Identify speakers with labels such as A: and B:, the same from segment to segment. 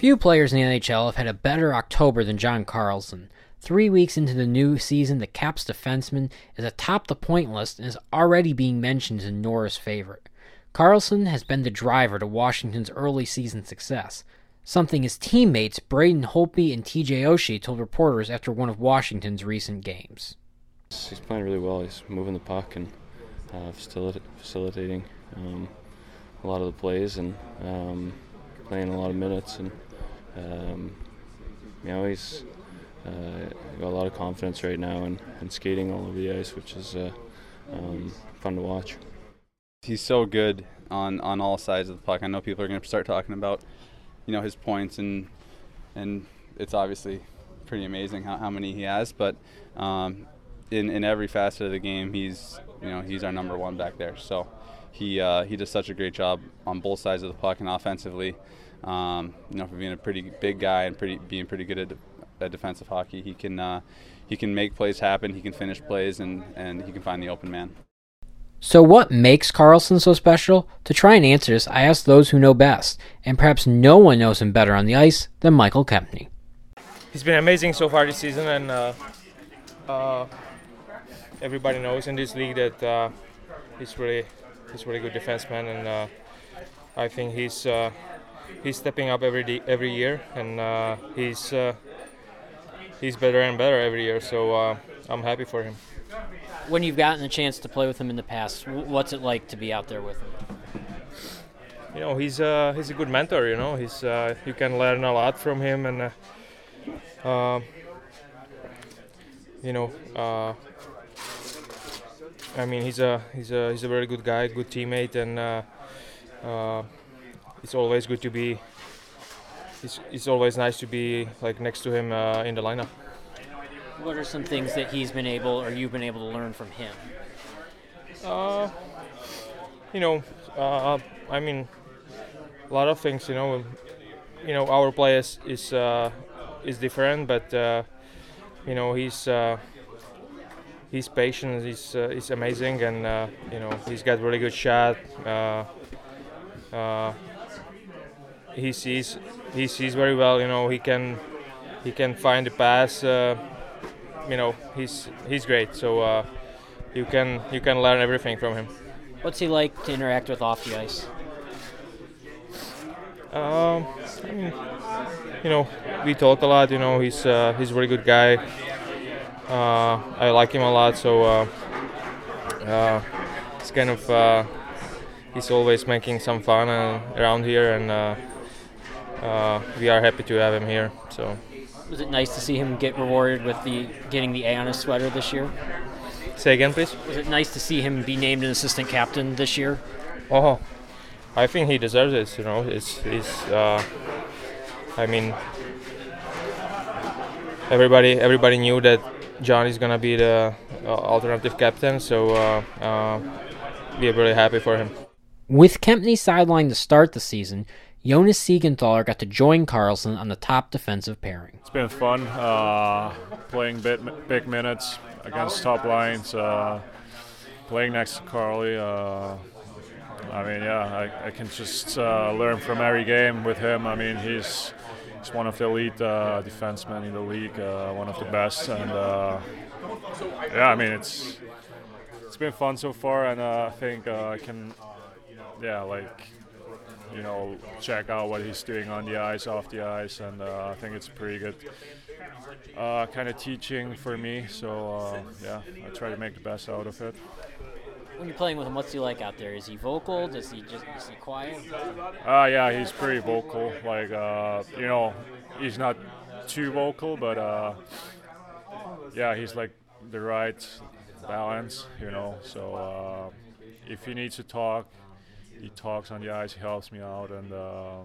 A: Few players in the NHL have had a better October than John Carlson. Three weeks into the new season, the Caps defenseman is atop the point list and is already being mentioned a Norris favorite. Carlson has been the driver to Washington's early season success, something his teammates Braden Holtby and TJ Oshie told reporters after one of Washington's recent games.
B: He's playing really well. He's moving the puck and uh, facilitating um, a lot of the plays and um, playing a lot of minutes. And um, you know, he's uh, got a lot of confidence right now and, and skating all over the ice, which is uh, um, fun to watch.
C: He's so good on, on all sides of the puck. I know people are going to start talking about, you know, his points and and it's obviously pretty amazing how, how many he has. But um, in in every facet of the game, he's you know he's our number one back there. So he uh, he does such a great job on both sides of the puck and offensively. Um, you know, for being a pretty big guy and pretty being pretty good at, at defensive hockey, he can uh, he can make plays happen. He can finish plays and and he can find the open man.
A: So, what makes Carlson so special? To try and answer this, I asked those who know best, and perhaps no one knows him better on the ice than Michael Kempny.
D: He's been amazing so far this season, and uh, uh, everybody knows in this league that uh, he's really he's really good defenseman, and uh, I think he's uh, he's stepping up every day, every year, and uh, he's he's better and better every year. So I'm happy for him
A: when you've gotten a chance to play with him in the past, what's it like to be out there with him?
D: You know, he's uh, he's a good mentor. You know, he's uh, you can learn a lot from him, and uh, uh you know, uh, I mean, he's a he's a he's a very good guy, good teammate, and uh, it's always good to be. It's, it's always nice to be like next to him in the lineup.
A: What are some things that he's been able or you've been able to learn from him?
D: Uh, you know, uh, I mean, a lot of things. You know, you know, our play is is, uh, is different, but uh, you know, he's uh, his patience is uh, is amazing, and uh, you know, he's got really good shot. He sees he sees very well. You know, he can he can find the pass. Uh, you know he's he's great. So uh, you can you can learn everything from him.
A: What's he like to interact with off the ice?
D: Um, I mean, you know, we talk a lot. You know, he's uh, he's a really good guy. Uh, I like him a lot. So uh, uh, it's kind of uh, he's always making some fun around here, and uh, we are happy to have him here. So
A: was it nice to see him get rewarded with the getting the A on his sweater this year?
D: Say again, please.
A: Was it nice to see him be named an assistant captain this year?
D: Oh, I think he deserves it. You know, it's it's. Uh, I mean, everybody everybody knew that John is gonna be the uh, alternative captain, so uh, uh, we're really happy for him.
A: With Kempny sidelined to start the season, Jonas Siegenthaler got to join Carlson on the top defensive pairing.
E: It's been fun uh, playing big, big minutes against top lines, uh, playing next to Carly. Uh, I mean, yeah, I, I can just uh, learn from every game with him. I mean, he's he's one of the elite uh, defensemen in the league, uh, one of the best, and yeah, I mean, it's it's been fun so far, and I think I can, yeah, like you know, check out what he's doing on the ice, off the ice, and uh, I think it's pretty good uh, kind of teaching for me. So uh, yeah, I try to make the best out of it.
A: When you're playing with him, what's he like out there? Is he vocal? Does he just is he quiet?
E: Uh, yeah, he's pretty vocal. Like uh, you know, he's not too vocal, but uh, yeah, he's like the right balance. You know, so uh, if he needs to talk he talks on the ice, he helps me out, and uh,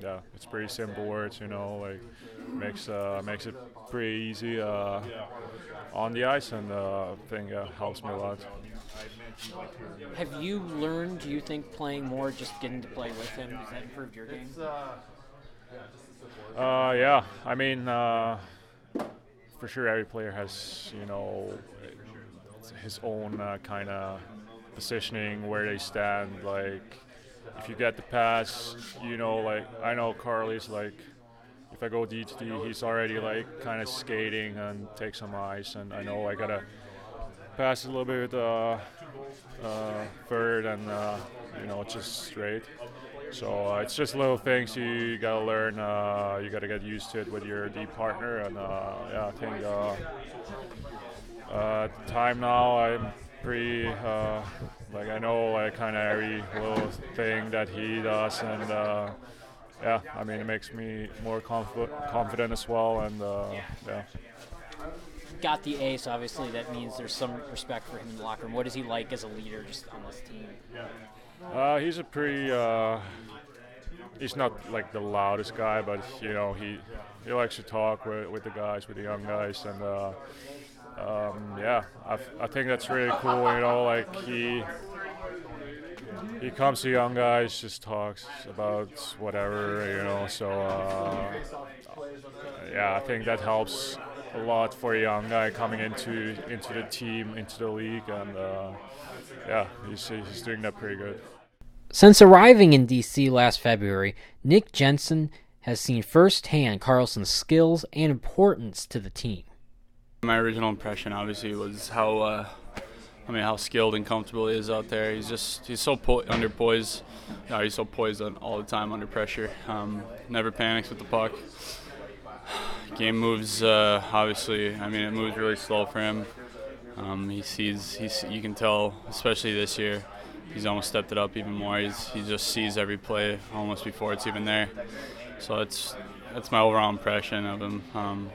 E: yeah, it's pretty simple words, you know, like makes uh, makes it pretty easy uh, on the ice, and uh, I think uh, helps me a lot.
A: Have you learned? Do you think playing more, just getting to play with him, has that improved your game?
E: Uh, yeah, I mean, uh, for sure, every player has you know his own uh, kind of positioning, where they stand. Like, if you get the pass, you know, like I know Carly's like if I go D to D, he's already like kind of skating and take some ice, and I know I gotta pass a little bit uh, uh, third and uh, you know just straight. So uh, it's just little things you gotta learn. Uh, you gotta get used to it with your D partner, and uh, yeah, I think uh, time now I'm pretty uh, like I know like kind of every little thing that he does, and uh, yeah, I mean it makes me more confi- confident as well, and uh, yeah.
A: Got the ace. obviously that means there's some respect for him in the locker room. What is he like as a leader just on this team?
E: Uh, he's a pretty. Uh, he's not like the loudest guy, but you know he he likes to talk with, with the guys, with the young guys, and uh, um, yeah, I, I think that's really cool. You know, like he he comes to young guys, just talks about whatever, you know. So uh, yeah, I think that helps a lot for a young guy coming into into the team, into the league, and uh, yeah, he's he's doing that pretty good.
A: Since arriving in DC last February, Nick Jensen has seen firsthand Carlson's skills and importance to the team.
F: My original impression, obviously, was how uh, I mean how skilled and comfortable he is out there. He's just he's so po- under poised. You know, he's so poised all the time under pressure. Um, never panics with the puck. Game moves uh, obviously. I mean, it moves really slow for him. Um, he sees he's you can tell, especially this year. He's almost stepped it up even more. He's, he just sees every play almost before it's even there. So it's that's my overall impression of him. Um,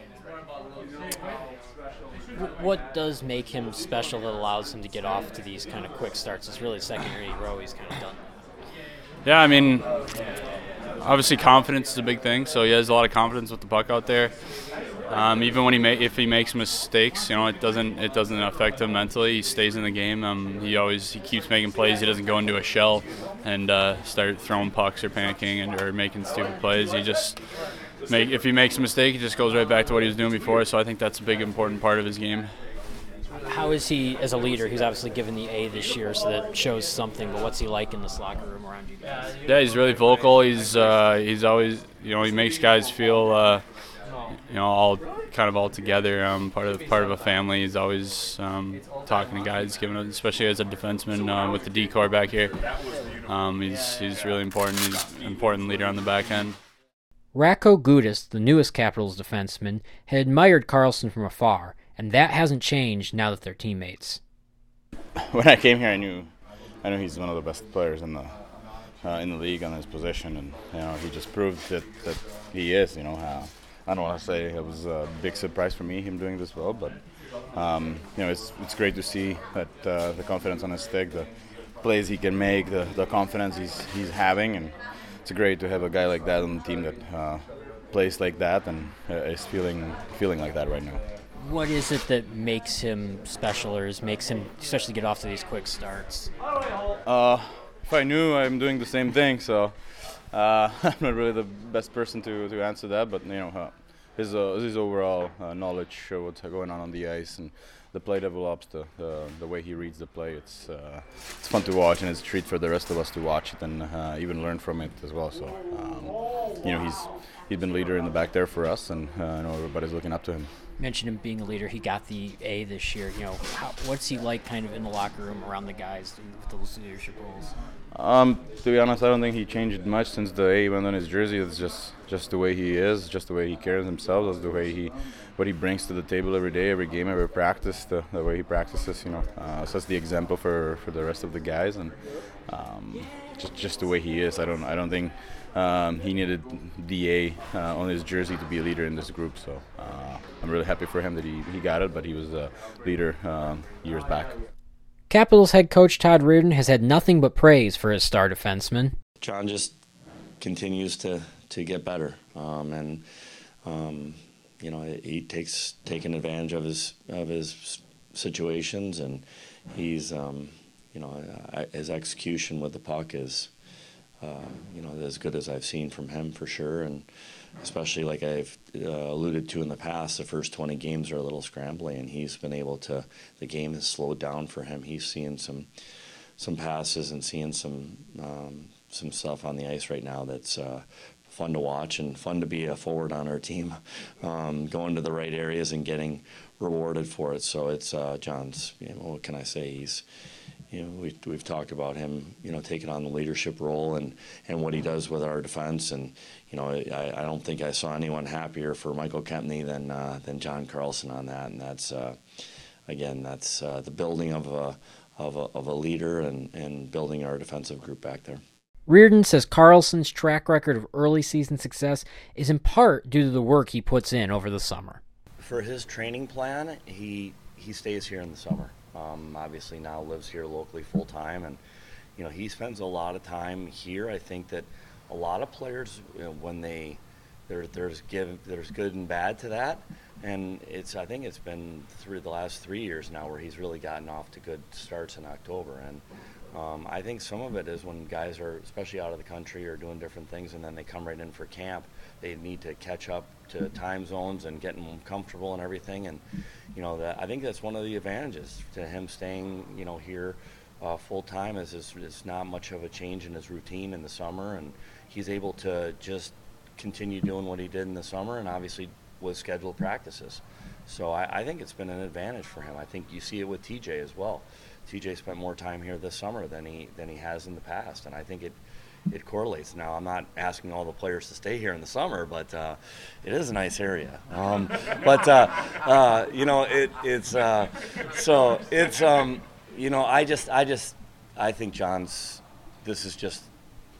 A: what does make him special that allows him to get off to these kind of quick starts? It's really second year in a row he's kind of done.
F: Yeah, I mean, obviously confidence is a big thing. So he has a lot of confidence with the puck out there. Um, even when he ma- if he makes mistakes, you know, it doesn't it doesn't affect him mentally. He stays in the game. Um, he always he keeps making plays. He doesn't go into a shell and uh, start throwing pucks or panicking and or making stupid plays. He just make if he makes a mistake, he just goes right back to what he was doing before. So I think that's a big important part of his game.
A: How is he as a leader? He's obviously given the A this year, so that shows something. But what's he like in this locker room around you guys?
F: Yeah, he's really vocal. He's uh, he's always you know he makes guys feel uh, you know all kind of all together. Um, part of part of a family. He's always um, talking to guys, giving especially as a defenseman uh, with the decor back here. Um, he's he's really important. He's an important leader on the back end.
A: Radko Gudas, the newest Capitals defenseman, had admired Carlson from afar, and that hasn't changed now that they're teammates.
G: When I came here, I knew, I knew he's one of the best players in the uh, in the league on his position, and you know he just proved that, that he is. You know, I don't want to say it was a big surprise for me him doing this well, but um, you know it's it's great to see that uh, the confidence on his stick, the plays he can make, the, the confidence he's he's having, and it's great to have a guy like that on the team that uh, plays like that and uh, is feeling feeling like that right now.
A: What is it that makes him special, or is makes him especially get off to these quick starts?
G: Uh, if I knew, I'm doing the same thing, so uh, I'm not really the best person to, to answer that. But you know, uh, his uh, his overall uh, knowledge of what's going on on the ice and the play develops, the the, the way he reads the play. It's uh, it's fun to watch, and it's a treat for the rest of us to watch it and uh, even learn from it as well. So um, you know, he's he's been leader in the back there for us, and uh, I know everybody's looking up to him.
A: Mentioned him being a leader. He got the A this year. You know, how, what's he like, kind of in the locker room around the guys with those leadership roles?
G: Um, to be honest, I don't think he changed much since the A went on his jersey. It's just just the way he is, just the way he carries himself, that's the way he what he brings to the table every day, every game, every practice, the, the way he practices. You know, uh, that's the example for, for the rest of the guys, and um, just just the way he is. I don't I don't think um, he needed DA uh, on his jersey to be a leader in this group. So uh, I'm really happy for him that he, he got it, but he was a leader um, years back.
A: Capitals head coach Todd Reirden has had nothing but praise for his star defenseman.
H: John just continues to, to get better, um, and um, you know he takes taking advantage of his of his situations, and he's um, you know his execution with the puck is uh, you know as good as I've seen from him for sure, and especially like I've uh, alluded to in the past, the first 20 games are a little scrambly, and he's been able to. The game has slowed down for him. He's seeing some some passes and seeing some um, some stuff on the ice right now that's uh, fun to watch and fun to be a forward on our team, um, going to the right areas and getting rewarded for it. So it's uh, John's. You know, what can I say? He's you know, we, we've talked about him, you know, taking on the leadership role and, and what he does with our defense. And, you know, I, I don't think I saw anyone happier for Michael Kempny than, uh, than John Carlson on that. And that's, uh, again, that's uh, the building of a, of a, of a leader and, and building our defensive group back there.
A: Reirden says Carlson's track record of early season success is in part due to the work he puts in over the summer.
H: For his training plan, he, he stays here in the summer. Um, obviously now lives here locally full time, and you know he spends a lot of time here. I think that a lot of players, you know, when they there, there's give there's good and bad to that, and it's I think it's been through the last three years now where he's really gotten off to good starts in October, and um, I think some of it is when guys are especially out of the country or doing different things, and then they come right in for camp they need to catch up to time zones and getting comfortable and everything. And you know, I think that's one of the advantages to him staying, you know, here uh, full time. Is it's not much of a change in his routine in the summer, and he's able to just continue doing what he did in the summer, and obviously with scheduled practices. So I, I think it's been an advantage for him. I think you see it with TJ as well. TJ spent more time here this summer than he than he has in the past, and I think it it correlates. Now, I'm not asking all the players to stay here in the summer, but uh, it is a nice area. Um, but uh, uh, you know, it, it's uh, so it's um, you know, I just I just I think John's this is just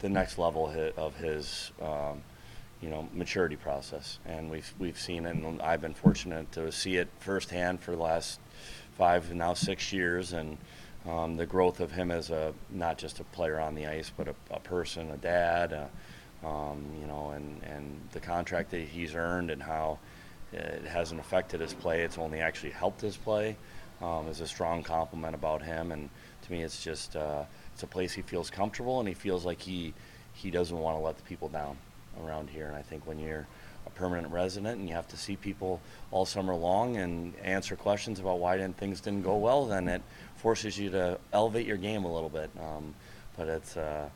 H: the next level of his. Um, you know, maturity process, and we've we've seen it, and I've been fortunate to see it firsthand for the last five now six years, and um, the growth of him as a not just a player on the ice, but a, a person, a dad, uh, um, you know, and, and the contract that he's earned and how it hasn't affected his play. It's only actually helped his play. Um, is a strong compliment about him, and to me, it's just uh, it's a place he feels comfortable and he feels like he he doesn't want to let the people down around here. And I think when you're a permanent resident and you have to see people all summer long and answer questions about why didn't things didn't go well, then it forces you to elevate your game a little bit. Um, but it's, uh,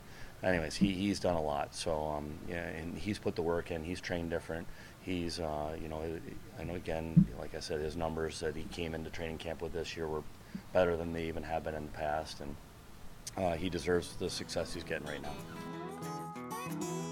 H: anyways, he, he's done a lot. So um, yeah, and he's put the work in. He's trained different. He's, uh, you know, I know again, like I said, his numbers that he came into training camp with this year were better than they even have been in the past, and uh, he deserves the success he's getting right now.